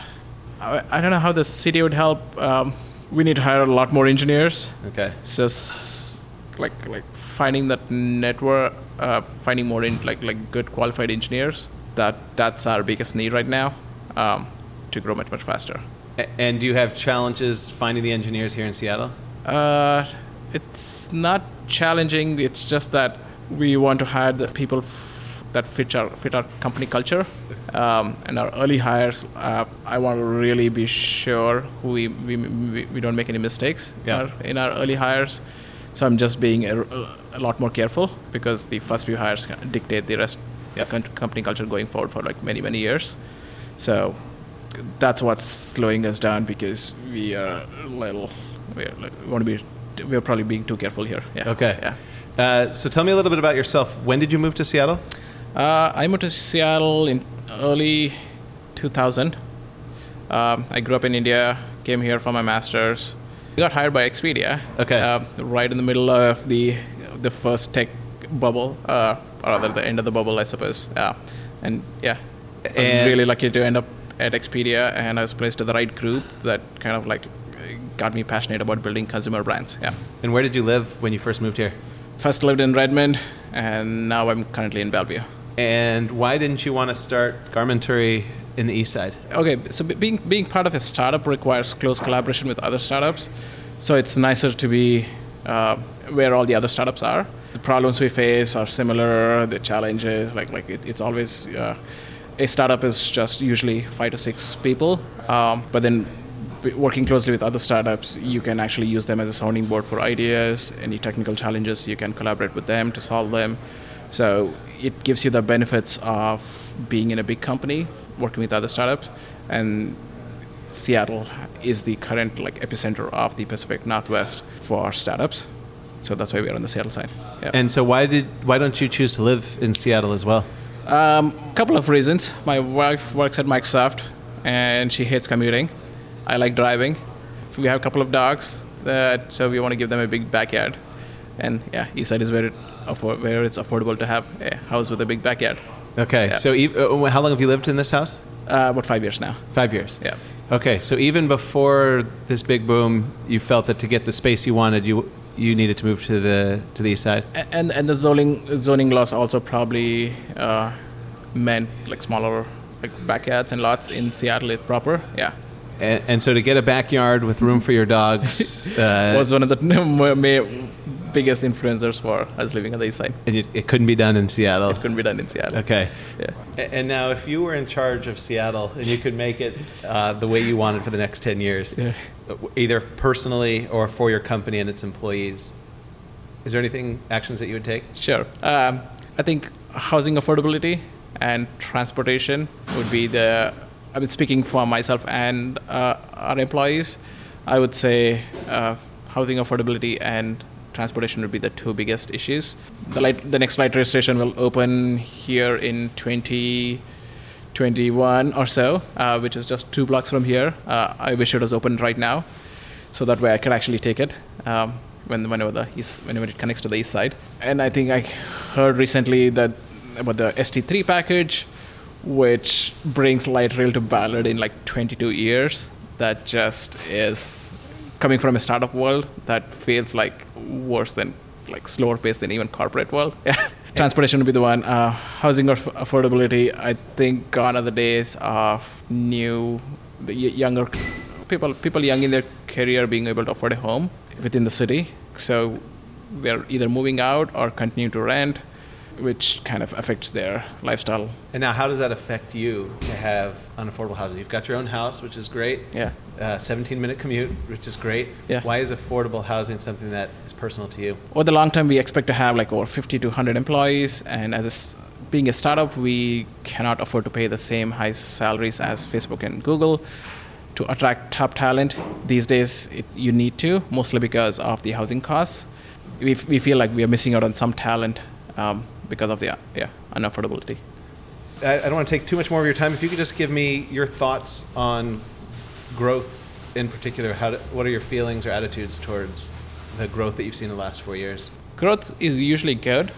I, I, don't know how the city would help. Um, we need to hire a lot more engineers. Okay. So like like finding that network uh, finding more in like like good qualified engineers. That that's our biggest need right now um, to grow much much faster. And do you have challenges finding the engineers here in Seattle? Uh, it's not challenging. It's just that we want to hire the people f- that fit our fit our company culture. Um, and our early hires, uh, I want to really be sure we we, we, we don't make any mistakes yeah. in, our, in our early hires. So I'm just being a, a lot more careful because the first few hires dictate the rest yep. company culture going forward for like many many years. So that's what's slowing us down because we are a little we, are, like, we want to be we're probably being too careful here. Yeah. Okay. Yeah. Uh, so tell me a little bit about yourself. When did you move to Seattle? Uh, I moved to Seattle in early 2000. Um, I grew up in India, came here for my master's, we got hired by Expedia. Okay. Uh, right in the middle of the the first tech bubble, uh, or rather the end of the bubble, I suppose. Yeah. And yeah, I was really lucky to end up at Expedia, and I was placed to the right group that kind of like got me passionate about building consumer brands. Yeah. And where did you live when you first moved here? First lived in Redmond, and now I'm currently in Bellevue. And why didn't you want to start Garmentory in the east side? Okay, so being being part of a startup requires close collaboration with other startups. So it's nicer to be uh, where all the other startups are. The problems we face are similar. The challenges, like like it, it's always uh, a startup is just usually five to six people, um, but then working closely with other startups, you can actually use them as a sounding board for ideas. Any technical challenges, you can collaborate with them to solve them. So it gives you the benefits of being in a big company working with other startups, and Seattle is the current like epicenter of the Pacific Northwest for our startups. So that's why we are on the Seattle side. Yeah. And so why did why don't you choose to live in Seattle as well? A um, couple of reasons. My wife works at Microsoft, and she hates commuting. I like driving. We have a couple of dogs, that, so we want to give them a big backyard. And yeah, Eastside is where it where it's affordable to have a house with a big backyard. Okay, yeah. so uh, how long have you lived in this house? Uh, about five years now. Five years. Yeah. Okay, so even before this big boom, you felt that to get the space you wanted, you you needed to move to the to the east side. And and the zoning zoning laws also probably uh, meant like smaller like backyards and lots in Seattle proper. Yeah. And, and, so to get a backyard with room for your dogs <laughs> uh, was one of the <laughs> biggest influencers for us living on the east side. And it, it, couldn't be done in Seattle. It couldn't be done in Seattle. Okay. Yeah. And now, if you were in charge of Seattle and you could make it uh, the way you wanted for the next ten years, yeah. either personally or for your company and its employees, is there anything actions that you would take? Sure. Um, I think housing affordability and transportation would be the I've been speaking for myself and uh, our employees. I would say uh, housing affordability and transportation would be the two biggest issues. The light, the next light rail station will open here in 2021 or so, uh, which is just two blocks from here. Uh, I wish it was open right now, so that way I could actually take it. Um, when whenever the east, whenever it connects to the east side. And I think I heard recently that about the ST3 package, which brings light rail to Ballard in like 22 years. That just is coming from a startup world. That feels like worse than like slower pace than even corporate world. <laughs> Transportation would be the one. Uh, housing aff- affordability, I think gone are the days of new, y- younger people, people young in their career being able to afford a home within the city. So they're either moving out or continue to rent, which kind of affects their lifestyle. And now, how does that affect you to have unaffordable housing? You've got your own house, which is great. Yeah. Uh, 17 minute commute, which is great. Yeah. Why is affordable housing something that is personal to you? Over the long term, we expect to have like over 50 to 100 employees, and as a being a startup, we cannot afford to pay the same high salaries as Facebook and Google. To attract top talent these days, it, you need to, mostly because of the housing costs. We, f- we feel like we are missing out on some talent um, because of the uh, yeah unaffordability. I, I don't want to take too much more of your time. If you could just give me your thoughts on growth in particular, how do, what are your feelings or attitudes towards the growth that you've seen in the last four years? growth is usually good,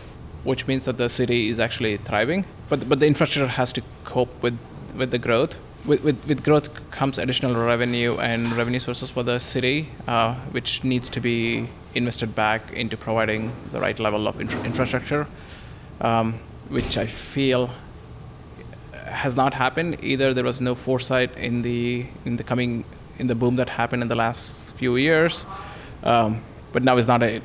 which means that the city is actually thriving. But but the infrastructure has to cope with with the growth. With with, with growth comes additional revenue and revenue sources for the city, uh, which needs to be invested back into providing the right level of infra- infrastructure, um, which I feel has not happened. Either there was no foresight in the in the coming in the boom that happened in the last few years, um, but now is not a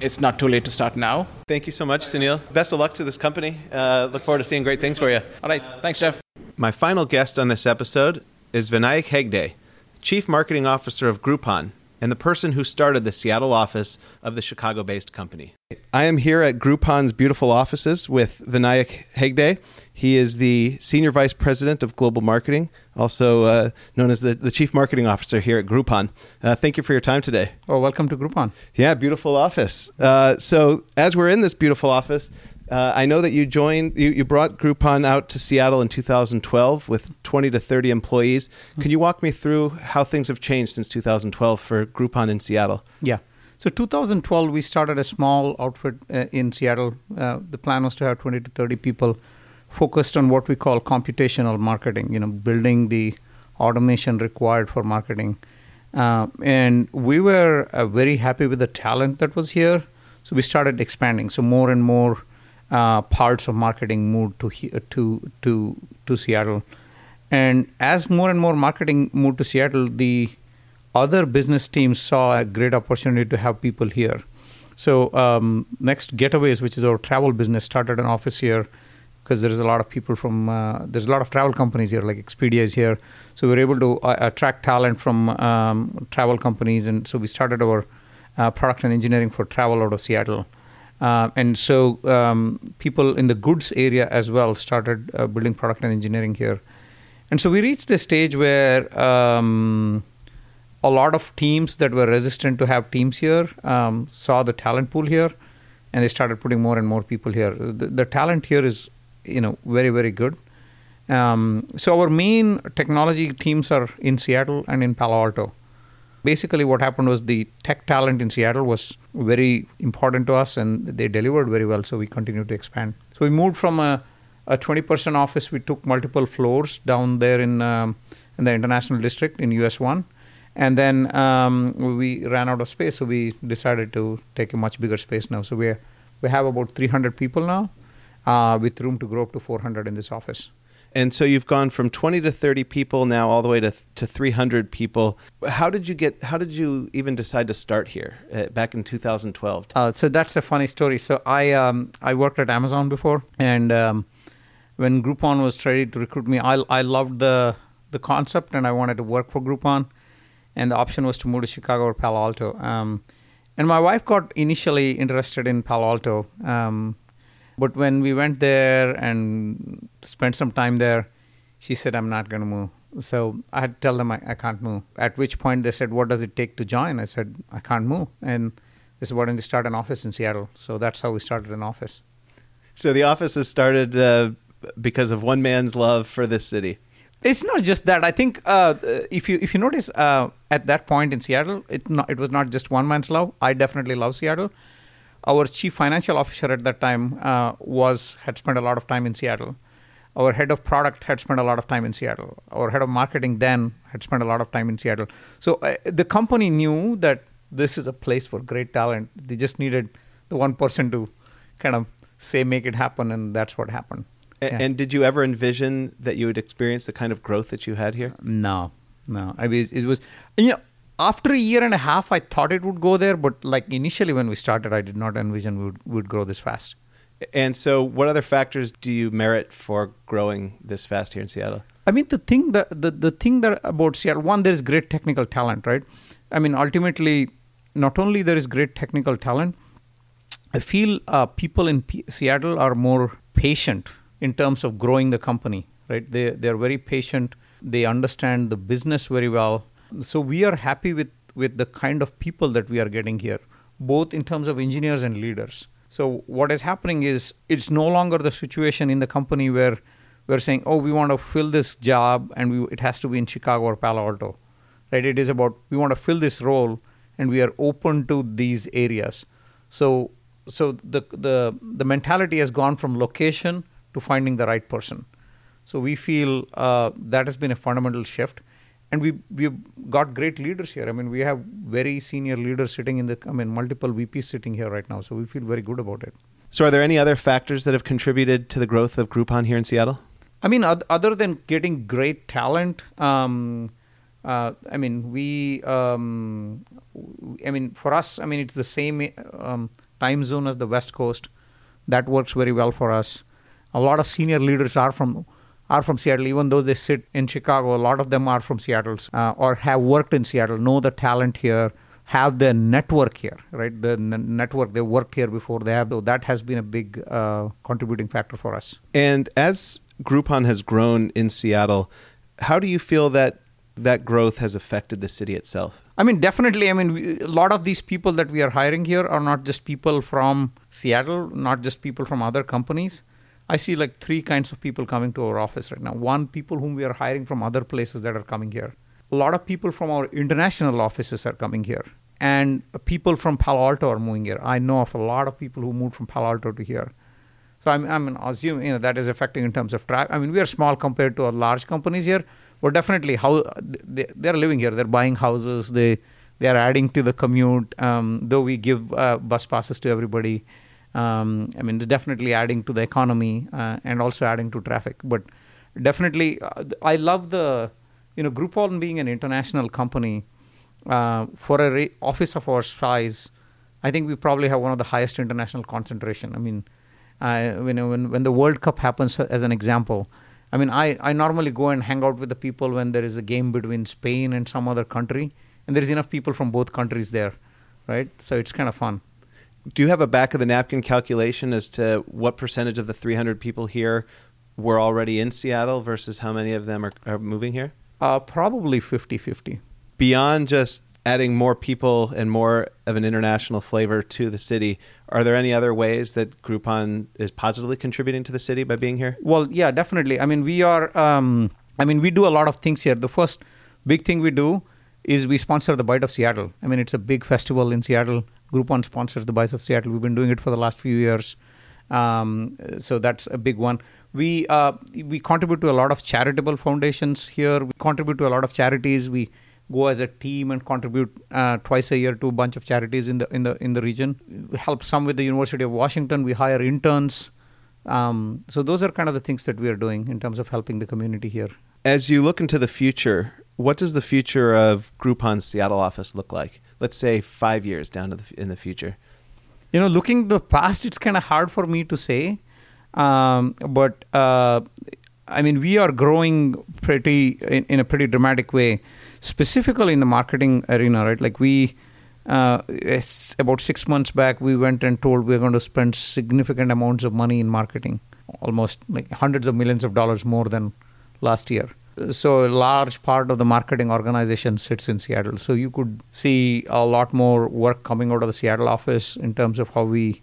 it's not too late to start now. Thank you so much, Sunil. Best of luck to this company. Uh, look forward to seeing great things for you. All right, thanks, Jeff. My final guest on this episode is Vinayak Hegde, Chief Marketing Officer of Groupon and the person who started the Seattle office of the Chicago based company. I am here at Groupon's beautiful offices with Vinayak Hegde. He is the Senior Vice President of Global Marketing, also uh, known as the, the Chief Marketing Officer here at Groupon. Uh, thank you for your time today. Oh, welcome to Groupon. Yeah, beautiful office. Uh, so, as we're in this beautiful office, uh, I know that you joined, you, you brought Groupon out to Seattle in 2012 with 20 to 30 employees. Can you walk me through how things have changed since 2012 for Groupon in Seattle? Yeah. So 2012, we started a small outfit uh, in Seattle. Uh, the plan was to have 20 to 30 people focused on what we call computational marketing. You know, building the automation required for marketing. Uh, and we were uh, very happy with the talent that was here. So we started expanding. So more and more uh, parts of marketing moved to to to to Seattle. And as more and more marketing moved to Seattle, the other business teams saw a great opportunity to have people here. So um, next Getaways, which is our travel business, started an office here because there's a lot of people from uh, there's a lot of travel companies here, like Expedia is here. So we are able to uh, attract talent from um, travel companies, and so we started our uh, product and engineering for travel out of Seattle. Uh, and so um, people in the goods area as well started uh, building product and engineering here. And so we reached a stage where um, a lot of teams that were resistant to have teams here um, saw the talent pool here, and they started putting more and more people here. The, the talent here is, you know, very very good. Um, so our main technology teams are in Seattle and in Palo Alto. Basically, what happened was the tech talent in Seattle was very important to us, and they delivered very well. So we continued to expand. So we moved from a a 20% office. We took multiple floors down there in um, in the international district in US one, and then um, we ran out of space, so we decided to take a much bigger space now. So we we have about 300 people now, uh, with room to grow up to 400 in this office. And so you've gone from 20 to 30 people now all the way to, to 300 people. How did you get, how did you even decide to start here uh, back in 2012? Uh, so that's a funny story. So I um, I worked at Amazon before, and um, when Groupon was ready to recruit me, I I loved the the concept and I wanted to work for Groupon, and the option was to move to Chicago or Palo Alto. Um, and my wife got initially interested in Palo Alto, um, but when we went there and spent some time there, she said, "I'm not going to move." So I had to tell them I, I can't move. At which point they said, "What does it take to join?" I said, "I can't move." And this is why don't you start an office in Seattle? So that's how we started an office. So the office has started uh, because of one man's love for this city. It's not just that. I think uh, if you if you notice uh, at that point in Seattle, it not, it was not just one man's love. I definitely love Seattle. Our chief financial officer at that time uh, was had spent a lot of time in Seattle. Our head of product had spent a lot of time in Seattle. Our head of marketing then had spent a lot of time in Seattle. So uh, the company knew that this is a place for great talent. They just needed the one person to kind of say make it happen, and that's what happened. A- Yeah. And did you ever envision that you would experience the kind of growth that you had here? No, no. I mean, it was you know after a year and a half, I thought it would go there, but like initially when we started, I did not envision we would, we would grow this fast. And so, what other factors do you merit for growing this fast here in Seattle? I mean, the thing that the, the thing that about Seattle, one, there is great technical talent, right? I mean, ultimately, not only there is great technical talent, I feel uh, people in P- Seattle are more patient in terms of growing the company, right? They they're very patient. They understand the business very well. So we are happy with with the kind of people that we are getting here, both in terms of engineers and leaders. So what is happening is it's no longer the situation in the company where we're saying, oh, we want to fill this job and we, it has to be in Chicago or Palo Alto, right? It is about we want to fill this role and we are open to these areas. So so the the the mentality has gone from location to finding the right person. So we feel uh, that has been a fundamental shift, and we we've got great leaders here. I mean, we have very senior leaders sitting in the I mean multiple VPs sitting here right now. So we feel very good about it. So, are there any other factors that have contributed to the growth of Groupon here in Seattle? I mean, other than getting great talent, um, uh, I mean, we, um, I mean, for us, I mean, it's the same um, time zone as the West Coast. That works very well for us. A lot of senior leaders are from are from Seattle, even though they sit in Chicago. A lot of them are from Seattle uh, or have worked in Seattle, know the talent here, have the network here, right? The n- network they worked here before they have. So that has been a big uh, contributing factor for us. And as Groupon has grown in Seattle, how do you feel that that growth has affected the city itself? I mean, definitely. I mean, we, a lot of these people that we are hiring here are not just people from Seattle, not just people from other companies. I see like three kinds of people coming to our office right now. One, people whom we are hiring from other places that are coming here. A lot of people from our international offices are coming here. And people from Palo Alto are moving here. I know of a lot of people who moved from Palo Alto to here. So I'm, I'm assuming you know, that is affecting in terms of traffic. I mean, we are small compared to our large companies here, but definitely how they, they're living here. They're buying houses. They they are adding to the commute. Um, though we give uh, bus passes to everybody, um, I mean, it's definitely adding to the economy uh, and also adding to traffic. But definitely, uh, I love the you know Groupon being an international company uh, for a re- office of our size. I think we probably have one of the highest international concentration. I mean, uh, you know, when when the World Cup happens, as an example, I mean, I, I normally go and hang out with the people when there is a game between Spain and some other country, and there's enough people from both countries there, right? So it's kind of fun. Do you have a back of the napkin calculation as to what percentage of the 300 people here were already in Seattle versus how many of them are, are moving here? Uh, probably 50 50. Beyond just adding more people and more of an international flavor to the city, are there any other ways that Groupon is positively contributing to the city by being here? Well, yeah, definitely. I mean, we are. Um, I mean, we do a lot of things here. The first big thing we do is we sponsor the Bite of Seattle. I mean, it's a big festival in Seattle. Groupon sponsors the Bite of Seattle. We've been doing it for the last few years, um, so that's a big one. We uh, we contribute to a lot of charitable foundations here. We contribute to a lot of charities. We go as a team and contribute uh, twice a year to a bunch of charities in the in the in the region. We help some with the University of Washington. We hire interns. Um, so those are kind of the things that we are doing in terms of helping the community here. As you look into the future, what does the future of Groupon's Seattle office look like? Let's say five years down the, in the future. You know, looking the past, it's kind of hard for me to say, um, but uh, I mean, we are growing pretty in, in a pretty dramatic way, specifically in the marketing arena, right? Like we. Uh, about six months back, we went and told we're going to spend significant amounts of money in marketing, almost like hundreds of millions of dollars more than last year. So a large part of the marketing organization sits in Seattle. So you could see a lot more work coming out of the Seattle office in terms of how we,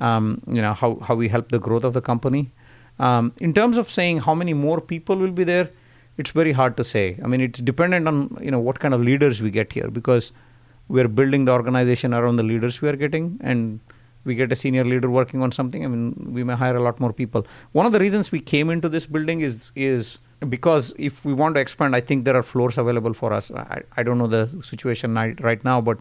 um, you know, how, how we help the growth of the company. Um, in terms of saying how many more people will be there, it's very hard to say. I mean, it's dependent on you know what kind of leaders we get here because we're building the organization around the leaders we are getting and we get a senior leader working on something i mean we may hire a lot more people one of the reasons we came into this building is is because if we want to expand i think there are floors available for us i, I don't know the situation right now but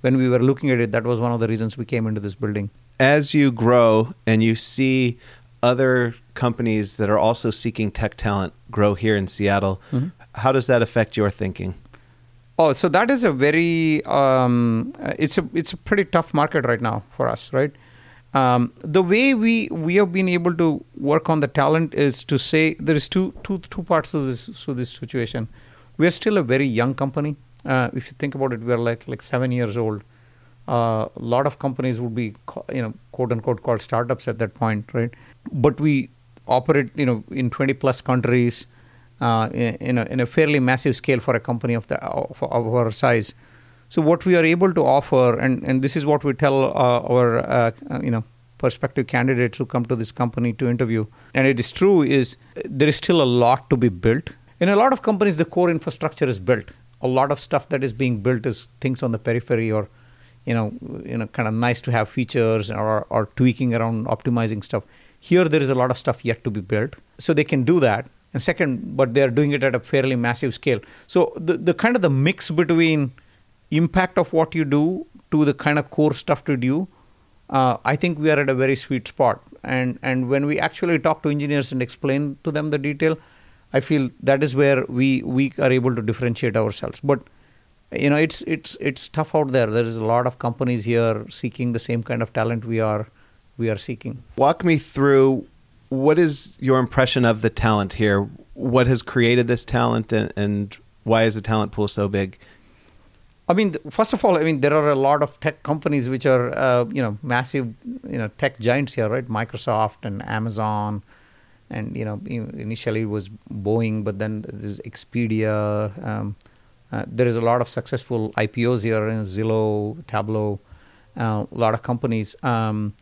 when we were looking at it that was one of the reasons we came into this building as you grow and you see other companies that are also seeking tech talent grow here in Seattle. Mm-hmm. How does that affect your thinking? Oh, so that is a very um, it's a it's a pretty tough market right now for us, right? Um, the way we we have been able to work on the talent is to say there is two two two parts to this to this situation. We are still a very young company. Uh, if you think about it, we are like like seven years old. Uh, a lot of companies would be you know quote unquote called startups at that point, right? But we operate you know in 20 plus countries uh, in, a, in a fairly massive scale for a company of the of, of, our size. So what we are able to offer, and, and this is what we tell uh, our uh, you know prospective candidates who come to this company to interview, and it is true, is there is still a lot to be built. In a lot of companies, the core infrastructure is built. A lot of stuff that is being built is things on the periphery or you know, you know, kind of nice to have features or, or tweaking around optimizing stuff. Here, there is a lot of stuff yet to be built, so they can do that. And second, but they are doing it at a fairly massive scale. So the the kind of the mix between impact of what you do to the kind of core stuff to do, uh, I think we are at a very sweet spot. And and when we actually talk to engineers and explain to them the detail, I feel that is where we we are able to differentiate ourselves. But you know, it's it's it's tough out there. There is a lot of companies here seeking the same kind of talent we are we are seeking. Walk me through what is your impression of the talent here? What has created this talent, and, and why is the talent pool so big? I mean, first of all, I mean there are a lot of tech companies which are uh, you know massive you know tech giants here, right? Microsoft and Amazon, and you know initially it was Boeing, but then there's Expedia. Um, uh, there is a lot of successful IPOs here in Zillow, Tableau, uh, a lot of companies. Um,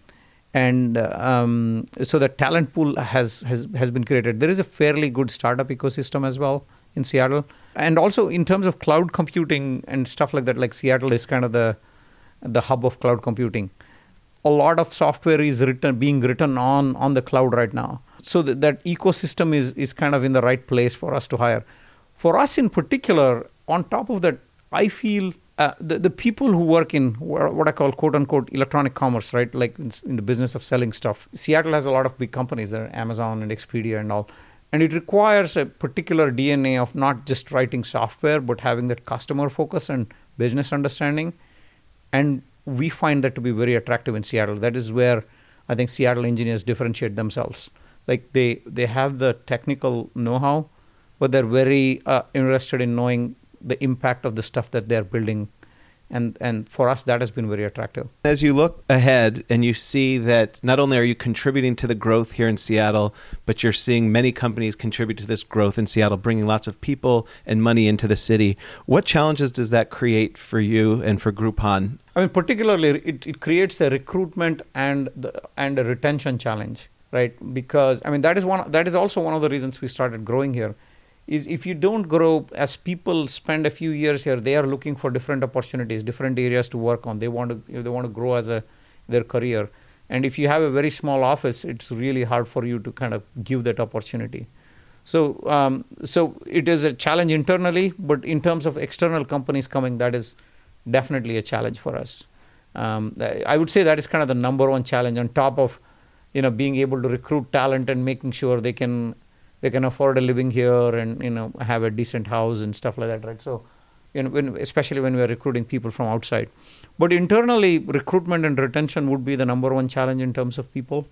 and um, so the talent pool has, has has been created. There is a fairly good startup ecosystem as well in Seattle, and also in terms of cloud computing and stuff like that. Like Seattle is kind of the the hub of cloud computing. A lot of software is written being written on on the cloud right now. So that, that ecosystem is is kind of in the right place for us to hire. For us in particular, on top of that, I feel uh, the, the people who work in what I call quote unquote electronic commerce, right? Like in, in, the business of selling stuff. Seattle has a lot of big companies, there Amazon and Expedia and all. And it requires a particular DNA of not just writing software, but having that customer focus and business understanding. And we find that to be very attractive in Seattle. That is where I think Seattle engineers differentiate themselves. Like they, they have the technical know how, but they're very uh, interested in knowing the impact of the stuff that they're building. And and for us that has been very attractive. As you look ahead and you see that not only are you contributing to the growth here in Seattle but you're seeing many companies contribute to this growth in Seattle bringing lots of people and money into the city what challenges does that create for you and for Groupon? I mean particularly it, it creates a recruitment and the, and a retention challenge right? Because I mean that is one that is also one of the reasons we started growing here is if you don't grow as people spend a few years here they are looking for different opportunities different areas to work on. They want to they want to grow as a their career. And if you have a very small office it's really hard for you to kind of give that opportunity. So um, so it is a challenge internally but in terms of external companies coming that is definitely a challenge for us. Um, i would say that is kind of the number one challenge on top of you know being able to recruit talent and making sure they can they can afford a living here and you know have a decent house and stuff like that right? So you know when, especially when we're recruiting people from outside. But internally recruitment and retention would be the number one challenge in terms of people.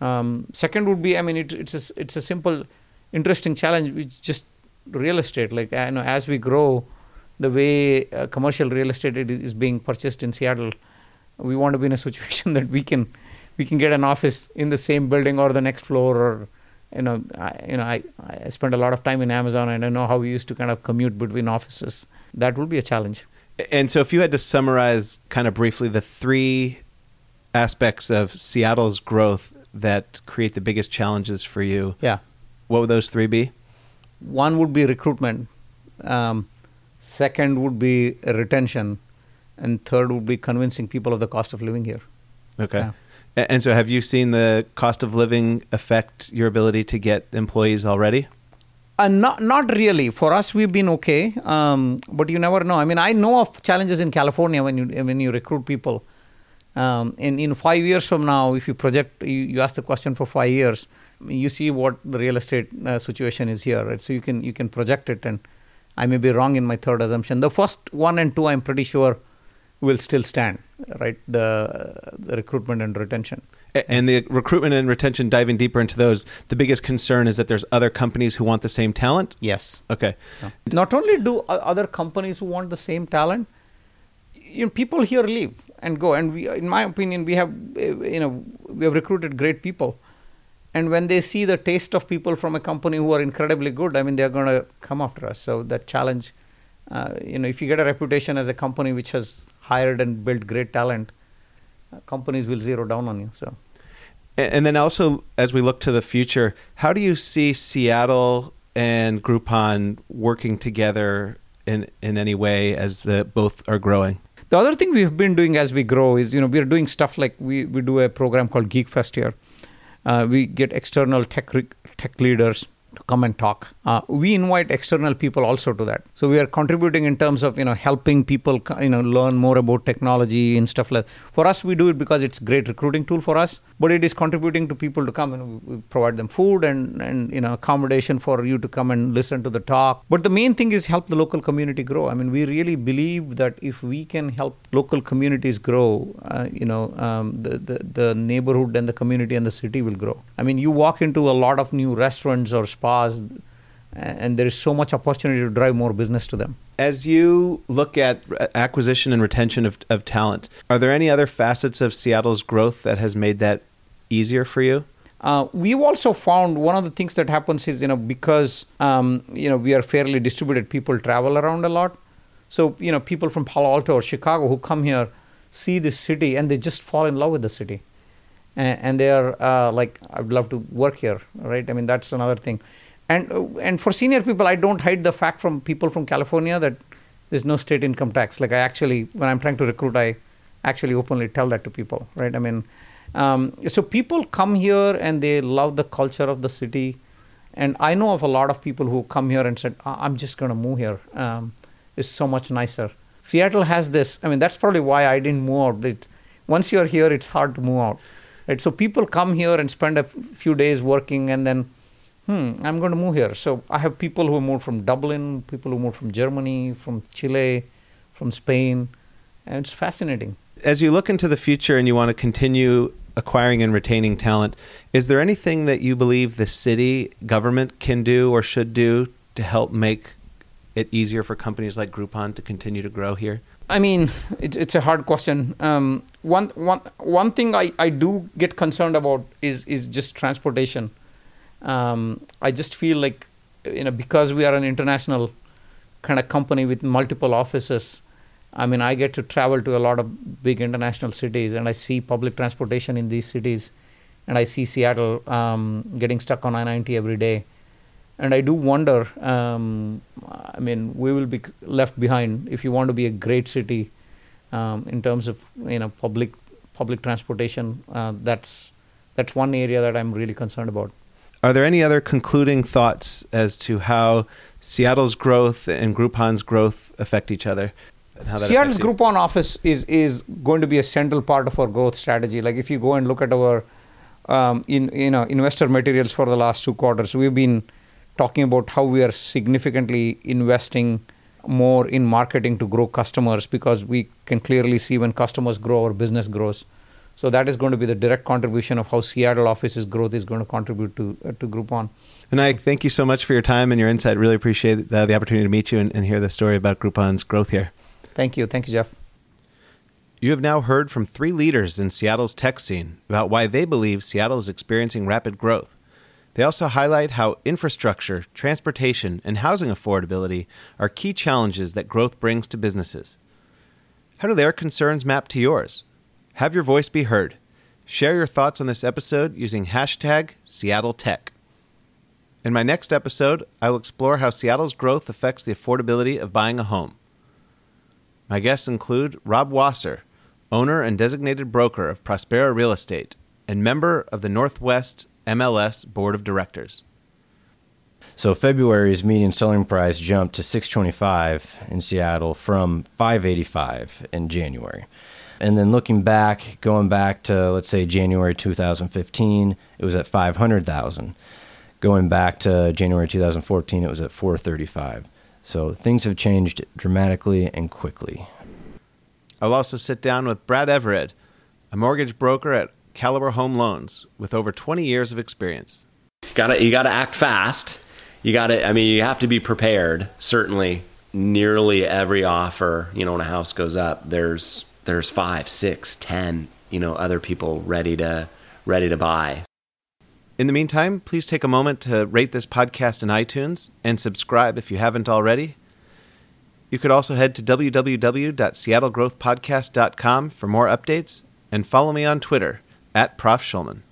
Um, second would be i mean it, it's a, it's a simple interesting challenge which just real estate. Like you know as we grow the way uh, commercial real estate is being purchased in seattle we want to be in a <laughs> situation that we can we can get an office in the same building or the next floor or you know, I, you know, I, I spent a lot of time in Amazon, and I know how we used to kind of commute between offices. That will be a challenge. And so, if you had to summarize kind of briefly the three aspects of Seattle's growth that create the biggest challenges for you, Yeah. what would those three be? One would be recruitment. Um, second would be retention, and third would be convincing people of the cost of living here. Okay. Yeah. And so, have you seen the cost of living affect your ability to get employees already? Uh, not not really. For us, we've been okay, um, but you never know. I mean, I know of challenges in California when you when you recruit people. Um, in in five years from now, if you project, you, you ask the question for five years, you see what the real estate uh, situation is here, right? So you can you can project it, and I may be wrong in my third assumption. The first one and two, I'm pretty sure, will still stand, right? The the recruitment and retention. And the recruitment and retention, diving deeper into those, the biggest concern is that there's other companies who want the same talent. Yes. Okay. Not only do other companies who want the same talent, you know, people here leave and go. And we, in my opinion, we have, uh, you know, we have recruited great people. And when they see the taste of people from a company who are incredibly good, I mean, they're going to come after us. So that challenge, uh, you know, if you get a reputation as a company which has hired and built great talent, companies will zero down on you. So. And then also, as we look to the future, how do you see Seattle and Groupon working together in, in any way as the both are growing? The other thing we've been doing as we grow is, you know, we're doing stuff like we, we do a program called Geek Fest here. Uh, we get external tech tech leaders to come and talk. Uh, we invite external people also to that. So we are contributing in terms of you know helping people you know learn more about technology and stuff like. That. For us, we do it because it's a great recruiting tool for us. But it is contributing to people to come and we provide them food and and you know accommodation for you to come and listen to the talk. But the main thing is help the local community grow. I mean, we really believe that if we can help local communities grow, uh, you know, um, the, the the neighborhood and the community and the city will grow. I mean, you walk into a lot of new restaurants or spas, and there is so much opportunity to drive more business to them. As you look at acquisition and retention of, of talent, are there any other facets of Seattle's growth that has made that easier for you? Uh, we've also found one of the things that happens is you know because um, you know we are fairly distributed, people travel around a lot. So you know people from Palo Alto or Chicago who come here see this city and they just fall in love with the city, and, and they are uh, like I'd love to work here, right? I mean that's another thing, and uh, and for senior people I don't hide the fact from people from California that there's no state income tax. Like I actually when I'm trying to recruit I actually openly tell that to people, right? I mean. Um, so people come here and they love the culture of the city, and I know of a lot of people who come here and said, "I- "I'm just going to move here. Um, it's so much nicer." Seattle has this. I mean, that's probably why I didn't move out. That once you're here, it's hard to move out. Right? So people come here and spend a few days working, and then, hmm, I'm going to move here. So I have people who moved from Dublin, people who moved from Germany, from Chile, from Spain, and it's fascinating. As you look into the future and you want to continue acquiring and retaining talent, is there anything that you believe the city government can do or should do to help make it easier for companies like Groupon to continue to grow here? I mean, it's it's a hard question. Um, one one one thing I, I do get concerned about is is just transportation. Um, I just feel like you know because we are an international kind of company with multiple offices. I mean, I get to travel to a lot of big international cities, and I see public transportation in these cities, and I see Seattle um, getting stuck on I-90 every day and I do wonder. Um, I mean, we will be left behind if you want to be a great city um, in terms of you know public public transportation. Uh, that's that's one area that I'm really concerned about. Are there any other concluding thoughts as to how Seattle's growth and Groupon's growth affect each other? how Seattle's? Groupon office is is going to be a central part of our growth strategy. Like if you go and look at our um, in you know investor materials for the last two quarters, we've been talking about how we are significantly investing more in marketing to grow customers because we can clearly see when customers grow, our business grows. So that is going to be the direct contribution of how Seattle office's growth is going to contribute to uh, to Groupon. And I thank you so much for your time and your insight. Really appreciate the, the opportunity to meet you and, and hear the story about Groupon's growth here. Thank you, thank you, Jeff. You have now heard from three leaders in Seattle's tech scene about why they believe Seattle is experiencing rapid growth. They also highlight how infrastructure, transportation, and housing affordability are key challenges that growth brings to businesses. How do their concerns map to yours? Have your voice be heard. Share your thoughts on this episode using hashtag Seattle Tech. In my next episode, I will explore how Seattle's growth affects the affordability of buying a home. My guests include Rob Wasser, owner and designated broker of Prospera Real Estate, and member of the Northwest MLS Board of Directors. So February's median selling price jumped to 625 in Seattle from 585 in January. And then looking back, going back to let's say January 2015, it was at 500,000. Going back to January 2014, it was at 435. So things have changed dramatically and quickly. I'll also sit down with Brad Everett, a mortgage broker at Caliber Home Loans with over 20 years of experience. Got to you got to act fast. You got to I mean you have to be prepared. Certainly nearly every offer, you know, when a house goes up, there's there's five, six, ten, you know, other people ready to ready to buy. In the meantime, please take a moment to rate this podcast in iTunes and subscribe if you haven't already. You could also head to www.seattlegrowthpodcast.com for more updates and follow me on Twitter at Prof. Shulman.